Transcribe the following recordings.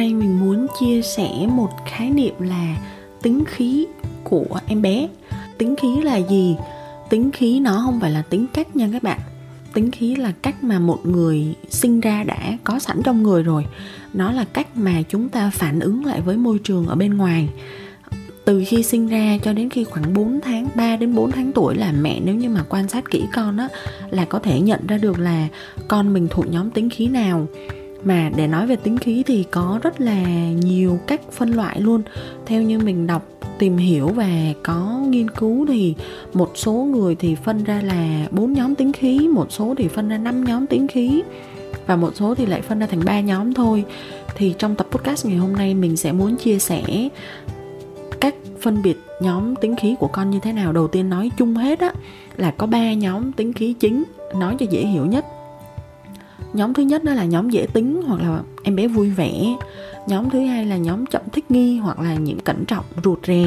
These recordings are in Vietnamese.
Nay mình muốn chia sẻ một khái niệm là tính khí của em bé. Tính khí là gì? tính khí nó không phải là tính cách nha các bạn tính khí là cách mà một người sinh ra đã có sẵn trong người rồi nó là cách mà chúng ta phản ứng lại với môi trường ở bên ngoài từ khi sinh ra cho đến khi khoảng 4 tháng 3 đến 4 tháng tuổi là mẹ nếu như mà quan sát kỹ con á, là có thể nhận ra được là con mình thuộc nhóm tính khí nào mà để nói về tính khí thì có rất là nhiều cách phân loại luôn. Theo như mình đọc, tìm hiểu và có nghiên cứu thì một số người thì phân ra là bốn nhóm tính khí, một số thì phân ra năm nhóm tính khí và một số thì lại phân ra thành ba nhóm thôi. Thì trong tập podcast ngày hôm nay mình sẽ muốn chia sẻ cách phân biệt nhóm tính khí của con như thế nào. Đầu tiên nói chung hết á, là có ba nhóm tính khí chính, nói cho dễ hiểu nhất nhóm thứ nhất đó là nhóm dễ tính hoặc là em bé vui vẻ. Nhóm thứ hai là nhóm chậm thích nghi hoặc là những cẩn trọng ruột rè.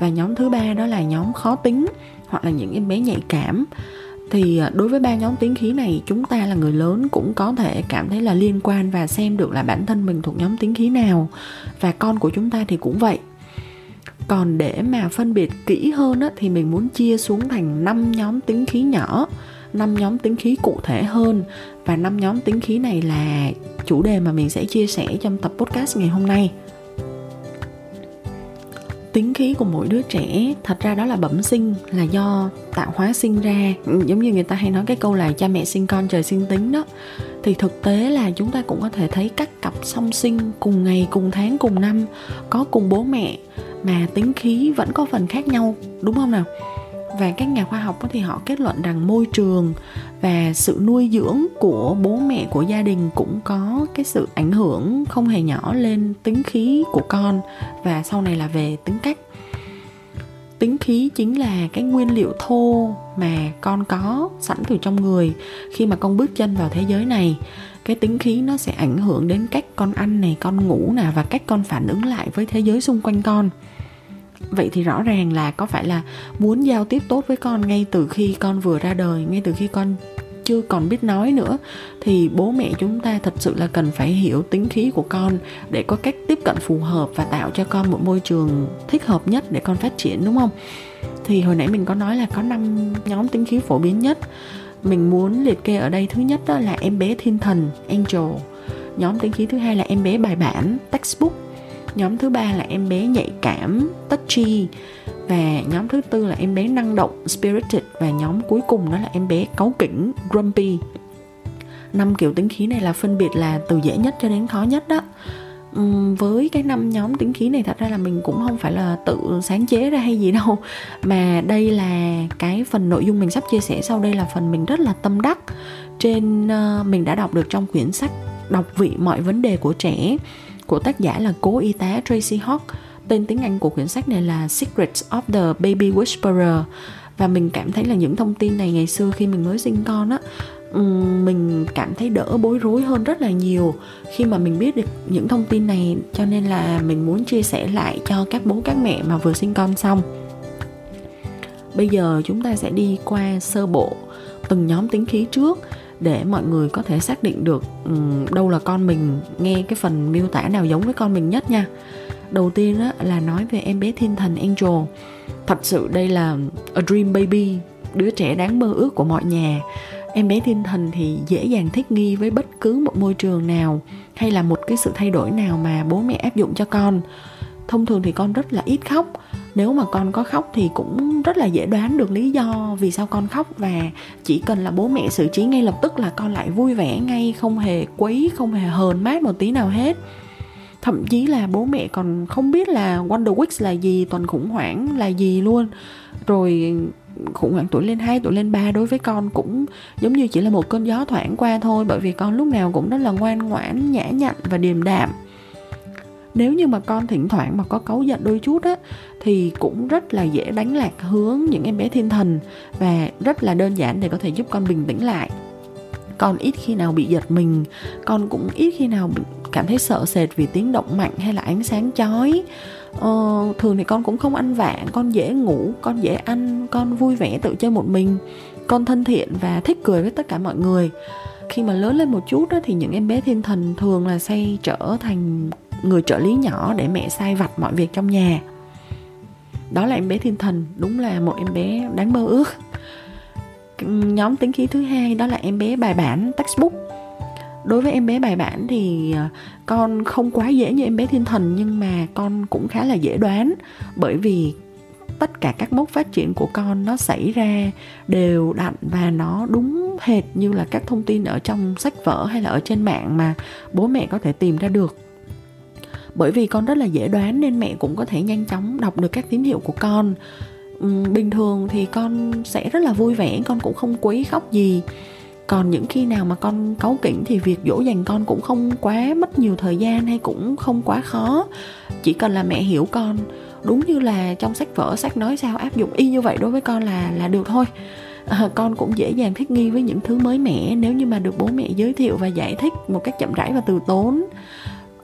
Và nhóm thứ ba đó là nhóm khó tính hoặc là những em bé nhạy cảm. Thì à, đối với ba nhóm tính khí này chúng ta là người lớn cũng có thể cảm thấy là liên quan và xem được là bản thân mình thuộc nhóm tính khí nào. Và con của chúng ta thì cũng vậy. Còn để mà phân biệt kỹ hơn á, thì mình muốn chia xuống thành 5 nhóm tính khí nhỏ năm nhóm tính khí cụ thể hơn. Và năm nhóm tính khí này là chủ đề mà mình sẽ chia sẻ trong tập podcast ngày hôm nay. Tính khí của mỗi đứa trẻ thật ra đó là bẩm sinh, là do tạo hóa sinh ra. Ừ, giống như người ta hay nói cái câu là cha mẹ sinh con, trời sinh tính đó. Thì thực tế là chúng ta cũng có thể thấy các cặp song sinh cùng ngày, cùng tháng, cùng năm có cùng bố mẹ, mà tính khí vẫn có phần khác nhau, đúng không nào? Và các nhà khoa học thì họ kết luận rằng môi trường và sự nuôi dưỡng của bố mẹ, của gia đình cũng có cái sự ảnh hưởng không hề nhỏ lên tính khí của con. Và sau này là về tính cách. Tính khí chính là cái nguyên liệu thô mà con có sẵn từ trong người. Khi mà con bước chân vào thế giới này, cái tính khí nó sẽ ảnh hưởng đến cách con ăn này, con ngủ nè, và cách con phản ứng lại với thế giới xung quanh con vậy thì rõ ràng là có phải là muốn giao tiếp tốt với con ngay từ khi con vừa ra đời, ngay từ khi con chưa còn biết nói nữa? Thì bố mẹ chúng ta thật sự là cần phải hiểu tính khí của con để có cách tiếp cận phù hợp và tạo cho con một môi trường thích hợp nhất để con phát triển, đúng không? Thì hồi nãy mình có nói là có năm nhóm tính khí phổ biến nhất. Mình muốn liệt kê ở đây thứ nhất đó là em bé thiên thần, angel. Nhóm tính khí thứ hai là em bé bài bản, textbook nhóm thứ ba là em bé nhạy cảm touchy. Và nhóm thứ tư là em bé năng động spirited. Và nhóm cuối cùng đó là em bé cáu kỉnh grumpy. Năm kiểu tính khí này là phân biệt là từ dễ nhất cho đến khó nhất đó. Uhm, với cái năm nhóm tính khí này thật ra là mình cũng không phải là tự sáng chế ra hay gì đâu. Mà đây là cái phần nội dung mình sắp chia sẻ sau đây là phần mình rất là tâm đắc. Trên uh, mình đã đọc được trong quyển sách đọc vị mọi vấn đề của trẻ của tác giả là cố y tá Tracy Hawk tên tiếng Anh của quyển sách này là Secrets of the Baby Whisperer. Và mình cảm thấy là những thông tin này ngày xưa khi mình mới sinh con á mình cảm thấy đỡ bối rối hơn rất là nhiều. Khi mà mình biết được những thông tin này, cho nên là mình muốn chia sẻ lại cho các bố, các mẹ mà vừa sinh con xong. Bây giờ chúng ta sẽ đi qua sơ bộ từng nhóm tính khí trước để mọi người có thể xác định được um, đâu là con mình nghe cái phần miêu tả nào giống với con mình nhất nha. Đầu tiên á, là nói về em bé thiên thần angel. Thật sự đây là a dream baby đứa trẻ đáng mơ ước của mọi nhà. Em bé thiên thần thì dễ dàng thích nghi với bất cứ một môi trường nào hay là một cái sự thay đổi nào mà bố mẹ áp dụng cho con. Thông thường thì con rất là ít khóc nếu mà con có khóc thì cũng rất là dễ đoán được lý do vì sao con khóc và chỉ cần là bố mẹ xử trí ngay lập tức là con lại vui vẻ ngay không hề quấy không hề hờn mát một tí nào hết thậm chí là bố mẹ còn không biết là Wonder Weeks là gì tuần khủng hoảng là gì luôn rồi khủng hoảng tuổi lên 2, tuổi lên 3 đối với con cũng giống như chỉ là một cơn gió thoảng qua thôi bởi vì con lúc nào cũng rất là ngoan ngoãn, nhã nhặn và điềm đạm. Nếu như mà con thỉnh thoảng mà có cấu giận đôi chút á thì cũng rất là dễ đánh lạc hướng những em bé thiên thần và rất là đơn giản để có thể giúp con bình tĩnh lại. Con ít khi nào bị giật mình con cũng ít khi nào cảm thấy sợ sệt vì tiếng động mạnh hay là ánh sáng chói. Ờ, thường thì con cũng không ăn vạ con dễ ngủ con dễ ăn con vui vẻ tự chơi một mình con thân thiện và thích cười với tất cả mọi người. Khi mà lớn lên một chút đó, thì những em bé thiên thần thường là say trở thành người trợ lý nhỏ để mẹ sai vặt mọi việc trong nhà. Đó là em bé thiên thần, đúng là một em bé đáng mơ ước. Nhóm tính khí thứ hai đó là em bé bài bản, textbook. Đối với em bé bài bản thì à, con không quá dễ như em bé thiên thần, nhưng mà con cũng khá là dễ đoán. Bởi vì tất cả các mốc phát triển của con nó xảy ra đều đặn và nó đúng hệt như là các thông tin ở trong sách vở hay là ở trên mạng mà bố mẹ có thể tìm ra được bởi vì con rất là dễ đoán nên mẹ cũng có thể nhanh chóng đọc được các tín hiệu của con. Bình thường thì con sẽ rất là vui vẻ con cũng không quấy khóc gì. Còn những khi nào mà con cáu kỉnh thì việc dỗ dành con cũng không quá mất nhiều thời gian hay cũng không quá khó. Chỉ cần là mẹ hiểu con đúng như là trong sách vở sách nói sao áp dụng y như vậy đối với con là là được thôi. À, con cũng dễ dàng thích nghi với những thứ mới mẻ nếu như mà được bố mẹ giới thiệu và giải thích một cách chậm rãi và từ tốn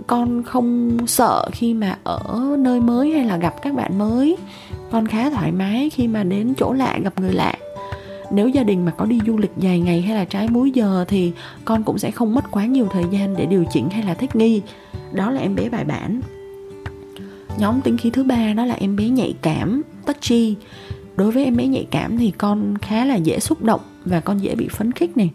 con không sợ khi mà ở nơi mới hay là gặp các bạn mới. Con khá thoải mái khi mà đến chỗ lạ, gặp người lạ. Nếu gia đình mà có đi du lịch dài ngày hay là trái múi giờ thì con cũng sẽ không mất quá nhiều thời gian để điều chỉnh hay là thích nghi. Đó là em bé bài bản. Nhóm tính khí thứ ba đó là em bé nhạy cảm touchy đối với em bé nhạy cảm thì con khá là dễ xúc động và con dễ bị phấn khích này.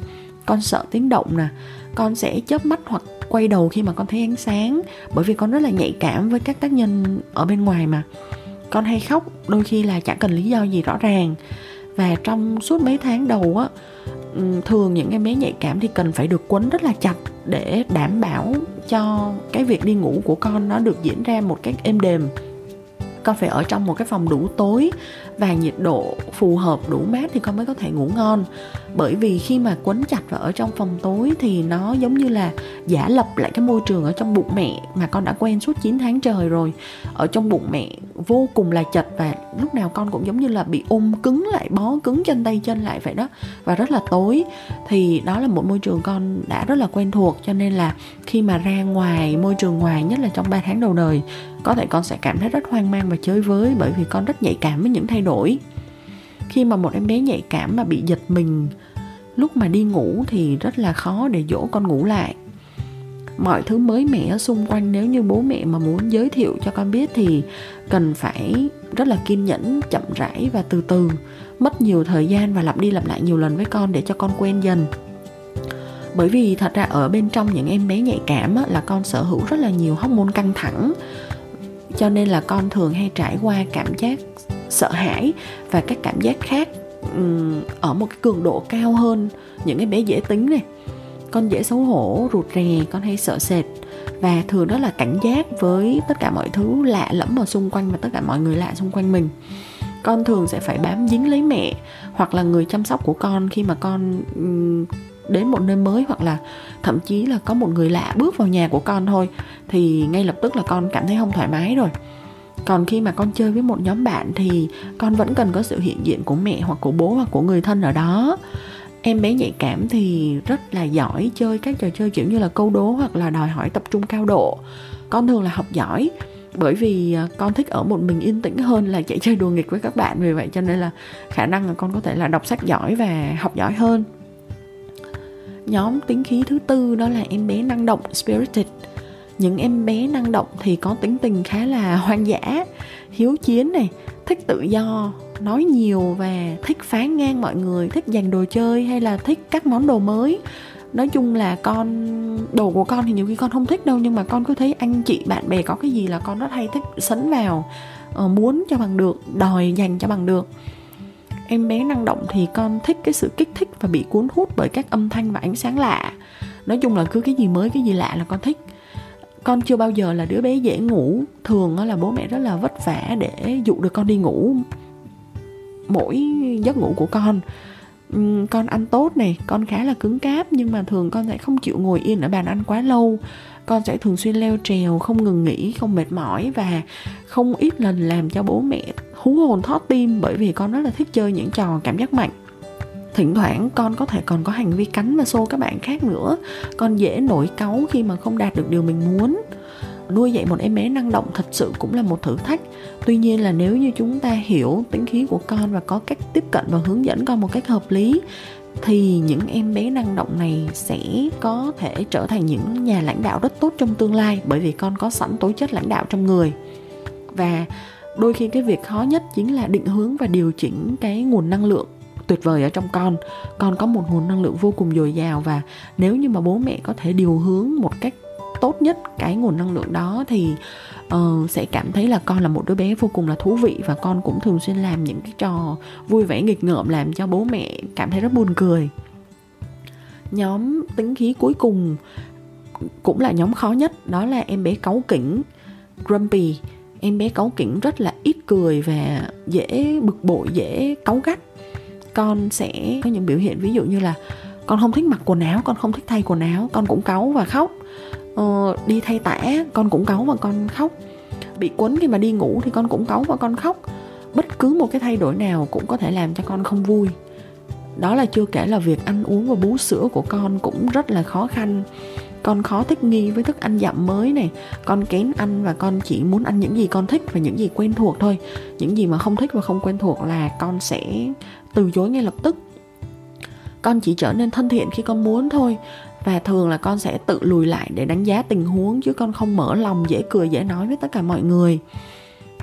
Con sợ tiếng động nè. Con sẽ chớp mắt hoặc quay đầu khi mà con thấy ánh sáng. Bởi vì con rất là nhạy cảm với các tác nhân ở bên ngoài mà. Con hay khóc, đôi khi là chẳng cần lý do gì rõ ràng. Và trong suốt mấy tháng đầu á ừ, thường những em bé nhạy cảm thì cần phải được quấn rất là chặt để đảm bảo cho cái việc đi ngủ của con nó được diễn ra một cách êm đềm con phải ở trong một cái phòng đủ tối và nhiệt độ phù hợp đủ mát thì con mới có thể ngủ ngon. Bởi vì khi mà quấn chặt và ở trong phòng tối thì nó giống như là giả lập lại cái môi trường ở trong bụng mẹ mà con đã quen suốt 9 tháng trời rồi. Ở trong bụng mẹ vô cùng là chật và lúc nào con cũng giống như là bị ôm cứng lại, bó cứng chân tay chân lại vậy đó. Và rất là tối. Thì đó là một môi trường con đã rất là quen thuộc. Cho nên là khi mà ra ngoài, môi trường ngoài, nhất là trong 3 tháng đầu đời, có thể con sẽ cảm thấy rất hoang mang và chơi với bởi vì con rất nhạy cảm với những thay đổi. Khi mà một em bé nhạy cảm mà bị giật mình, lúc mà đi ngủ thì rất là khó để dỗ con ngủ lại mọi thứ mới mẻ xung quanh. Nếu như bố mẹ mà muốn giới thiệu cho con biết thì cần phải rất là kiên nhẫn chậm rãi và từ từ. Mất nhiều thời gian và lặp đi lặp lại nhiều lần với con để cho con quen dần. Bởi vì thật ra ở bên trong những em bé nhạy cảm á, là con sở hữu rất là nhiều hormone căng thẳng. Cho nên là con thường hay trải qua cảm giác sợ hãi và các cảm giác khác um, ở một cái cường độ cao hơn những cái bé dễ tính này con dễ xấu hổ, rụt rè, con hay sợ sệt. Và thường đó là cảnh giác với tất cả mọi thứ lạ lẫm ở xung quanh và tất cả mọi người lạ xung quanh mình. Con thường sẽ phải bám dính lấy mẹ hoặc là người chăm sóc của con khi mà con đến một nơi mới hoặc là thậm chí là có một người lạ bước vào nhà của con thôi, thì ngay lập tức là con cảm thấy không thoải mái rồi. Còn khi mà con chơi với một nhóm bạn thì con vẫn cần có sự hiện diện của mẹ hoặc của bố hoặc của người thân ở đó em bé nhạy cảm thì rất là giỏi chơi các trò chơi kiểu như là câu đố hoặc là đòi hỏi tập trung cao độ. Con thường là học giỏi, bởi vì ờ, con thích ở một mình yên tĩnh hơn là chạy chơi đùa nghịch với các bạn. Vì vậy cho nên là khả năng là con có thể là đọc sách giỏi và học giỏi hơn. Nhóm tính khí thứ tư đó là em bé năng động, spirited. Những em bé năng động thì có tính tình khá là hoang dã, hiếu chiến này, thích tự do nói nhiều và thích phá ngang mọi người, thích dành đồ chơi hay là thích các món đồ mới. Nói chung là con, đồ của con thì nhiều khi con không thích đâu, nhưng mà con cứ thấy anh chị, bạn bè có cái gì là con rất hay thích, sấn vào ờ, muốn cho bằng được, đòi dành cho bằng được. Em bé năng động thì con thích cái sự kích thích và bị cuốn hút bởi các âm thanh và ánh sáng lạ. Nói chung là cứ cái gì mới, cái gì lạ là con thích. Con chưa bao giờ là đứa bé dễ ngủ, thường là bố mẹ rất là vất vả để dụ được con đi ngủ mỗi giấc ngủ của con. Ừ, con ăn tốt này, con khá là cứng cáp, nhưng mà thường con sẽ không chịu ngồi yên ở bàn ăn quá lâu. Con sẽ thường xuyên leo trèo, không ngừng nghỉ, không mệt mỏi và không ít lần làm cho bố mẹ hú hồn thót tim bởi vì con rất là thích chơi những trò cảm giác mạnh. Thỉnh thoảng con có thể còn có hành vi cắn và xô các bạn khác nữa. Con dễ nổi cáu khi mà không đạt được điều mình muốn nuôi dạy một em bé năng động thật sự cũng là một thử thách. Tuy nhiên là nếu như chúng ta hiểu tính khí của con và có cách tiếp cận và hướng dẫn con một cách hợp lý, thì những em bé năng động này sẽ có thể trở thành những nhà lãnh đạo rất tốt trong tương lai bởi vì con có sẵn tố chất lãnh đạo trong người. Và đôi khi cái việc khó nhất chính là định hướng và điều chỉnh cái nguồn năng lượng tuyệt vời ở trong con. Con có một nguồn năng lượng vô cùng dồi dào và nếu như mà bố mẹ có thể điều hướng một cách tốt nhất cái nguồn năng lượng đó thì uh, sẽ cảm thấy là con là một đứa bé vô cùng là thú vị và con cũng thường xuyên làm những cái trò vui vẻ nghịch ngợm làm cho bố mẹ cảm thấy rất buồn cười. Nhóm tính khí cuối cùng cũng là nhóm khó nhất đó là em bé cáu kỉnh grumpy. Em bé cáu kỉnh rất là ít cười và dễ bực bội dễ cáu gắt. Con sẽ có những biểu hiện ví dụ như là con không thích mặc quần áo con không thích thay quần áo con cũng cáu và khóc ờ, đi thay tả con cũng cáu và con khóc. Bị quấn khi mà đi ngủ thì con cũng cáu và con khóc. Bất cứ một cái thay đổi nào cũng có thể làm cho con không vui. Đó là chưa kể là việc ăn uống và bú sữa của con cũng rất là khó khăn. Con khó thích nghi với thức ăn dặm mới này. Con kén ăn và con chỉ muốn ăn những gì con thích và những gì quen thuộc thôi. Những gì mà không thích và không quen thuộc là con sẽ từ chối ngay lập tức. Con chỉ trở nên thân thiện khi con muốn thôi và thường là con sẽ tự lùi lại để đánh giá tình huống, chứ con không mở lòng, dễ cười, dễ nói với tất cả mọi người.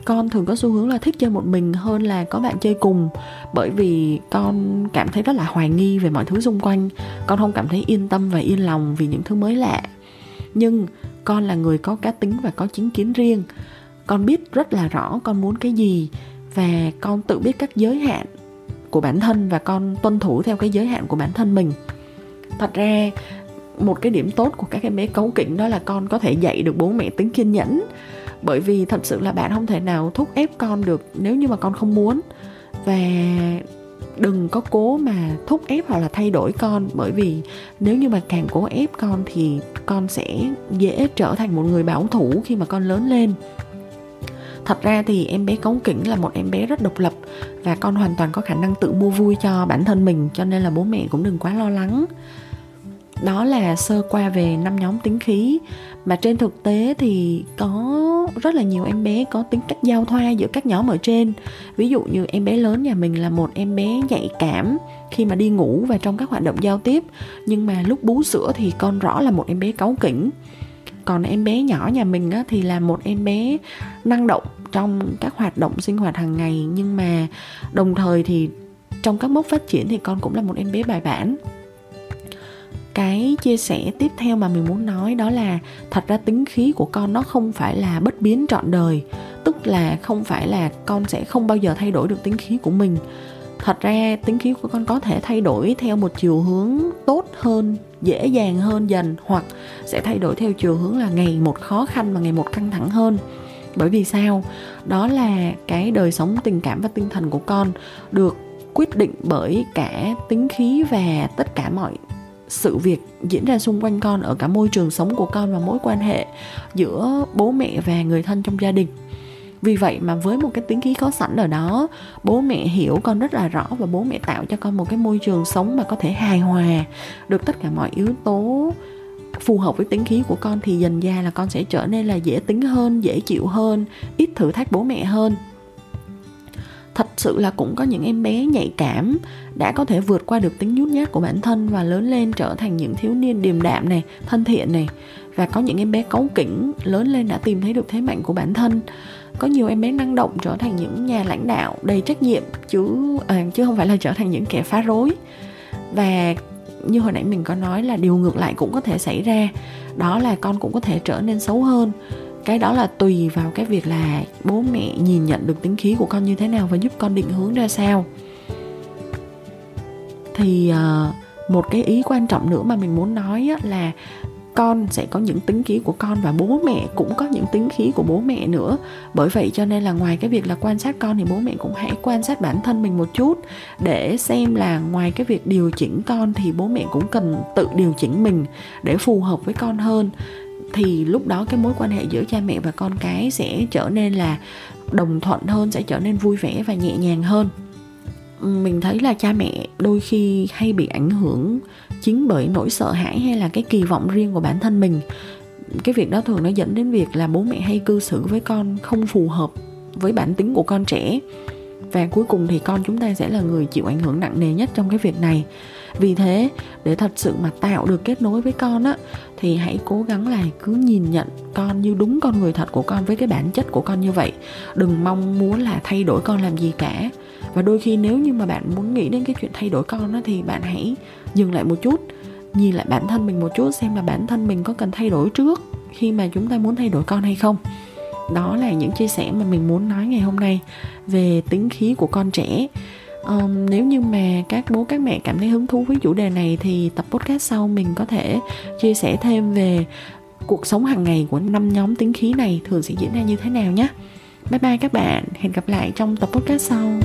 Con thường có xu hướng là thích chơi một mình hơn là có bạn chơi cùng, bởi vì con cảm thấy rất là hoài nghi về mọi thứ xung quanh. Con không cảm thấy yên tâm và yên lòng vì những thứ mới lạ. Nhưng con là người có cá tính và có chính kiến riêng. Con biết rất là rõ con muốn cái gì và con tự biết các giới hạn của bản thân và con tuân thủ theo cái giới hạn của bản thân mình. Thật ra một cái điểm tốt của các em bé cấu kỉnh đó là con có thể dạy được bố mẹ tính kiên nhẫn. Bởi vì thật sự là bạn không thể nào thúc ép con được nếu như mà con không muốn. Và đừng có cố mà thúc ép hoặc là thay đổi con. Bởi vì nếu như mà càng cố ép con thì con sẽ dễ trở thành một người bảo thủ khi mà con lớn lên. Thật ra thì em bé cống kỉnh là một em bé rất độc lập và con hoàn toàn có khả năng tự mua vui cho bản thân mình, cho nên là bố mẹ cũng đừng quá lo lắng đó là sơ qua về năm nhóm tính khí. Mà trên thực tế thì có rất là nhiều em bé có tính cách giao thoa giữa các nhóm ở trên. Ví dụ như em bé lớn nhà mình là một em bé nhạy cảm khi mà đi ngủ và trong các hoạt động giao tiếp. Nhưng mà lúc bú sữa thì con rõ là một em bé cáu kỉnh. Còn em bé nhỏ nhà mình á, thì là một em bé năng động trong các hoạt động sinh hoạt hàng ngày. Nhưng mà đồng thời thì trong các mốc phát triển thì con cũng là một em bé bài bản cái chia sẻ tiếp theo mà mình muốn nói đó là thật ra tính khí của con nó không phải là bất biến trọn đời. Tức là không phải là con sẽ không bao giờ thay đổi được tính khí của mình. Thật ra tính khí của con có thể thay đổi theo một chiều hướng tốt hơn, dễ dàng hơn dần, hoặc sẽ thay đổi theo chiều hướng là ngày một khó khăn và ngày một căng thẳng hơn. Bởi vì sao? Đó là cái đời sống tình cảm và tinh thần của con được quyết định bởi cả tính khí và tất cả mọi sự việc diễn ra xung quanh con ở cả môi trường sống của con và mối quan hệ giữa bố mẹ và người thân trong gia đình. Vì vậy mà với một cái tính khí có sẵn ở đó, bố mẹ hiểu con rất là rõ và bố mẹ tạo cho con một cái môi trường sống mà có thể hài hòa được tất cả mọi yếu tố phù hợp với tính khí của con thì dần ra là con sẽ trở nên là dễ tính hơn, dễ chịu hơn, ít thử thách bố mẹ hơn thật sự là cũng có những em bé nhạy cảm đã có thể vượt qua được tính nhút nhát của bản thân và lớn lên trở thành những thiếu niên điềm đạm này thân thiện này. Và có những em bé cấu kỉnh lớn lên đã tìm thấy được thế mạnh của bản thân. Có nhiều em bé năng động trở thành những nhà lãnh đạo đầy trách nhiệm chứ à, chứ không phải là trở thành những kẻ phá rối. Và như hồi nãy mình có nói là điều ngược lại cũng có thể xảy ra. Đó là con cũng có thể trở nên xấu hơn cái đó là tùy vào cái việc là bố mẹ nhìn nhận được tính khí của con như thế nào và giúp con định hướng ra sao. Thì ờ, một cái ý quan trọng nữa mà mình muốn nói là con sẽ có những tính khí của con và bố mẹ cũng có những tính khí của bố mẹ nữa. Bởi vậy cho nên là ngoài cái việc là quan sát con thì bố mẹ cũng hãy quan sát bản thân mình một chút để xem là ngoài cái việc điều chỉnh con thì bố mẹ cũng cần tự điều chỉnh mình để phù hợp với con hơn thì lúc đó cái mối quan hệ giữa cha mẹ và con cái sẽ trở nên là đồng thuận hơn, sẽ trở nên vui vẻ và nhẹ nhàng hơn. Mình thấy là cha mẹ đôi khi hay bị ảnh hưởng chính bởi nỗi sợ hãi hay là cái kỳ vọng riêng của bản thân mình. Cái việc đó thường nó dẫn đến việc là bố mẹ hay cư xử với con không phù hợp với bản tính của con trẻ. Và cuối cùng thì con chúng ta sẽ là người chịu ảnh hưởng nặng nề nhất trong cái việc này vì thế, để thật sự mà tạo được kết nối với con á, thì hãy cố gắng là cứ nhìn nhận con như đúng con người thật của con với cái bản chất của con như vậy. Đừng mong muốn là thay đổi con làm gì cả. Và đôi khi nếu như mà bạn muốn nghĩ đến cái chuyện thay đổi con á, thì bạn hãy dừng lại một chút, nhìn lại bản thân mình một chút, xem là bản thân mình có cần thay đổi trước khi mà chúng ta muốn thay đổi con hay không. Đó là những chia sẻ mà mình muốn nói ngày hôm nay về tính khí của con trẻ um, nếu như mà các bố các mẹ cảm thấy hứng thú với chủ đề này thì tập podcast sau mình có thể chia sẻ thêm về cuộc sống hàng ngày của năm nhóm tính khí này thường sẽ diễn ra như thế nào nhé. Bye bye các bạn. Hẹn gặp lại trong tập podcast sau.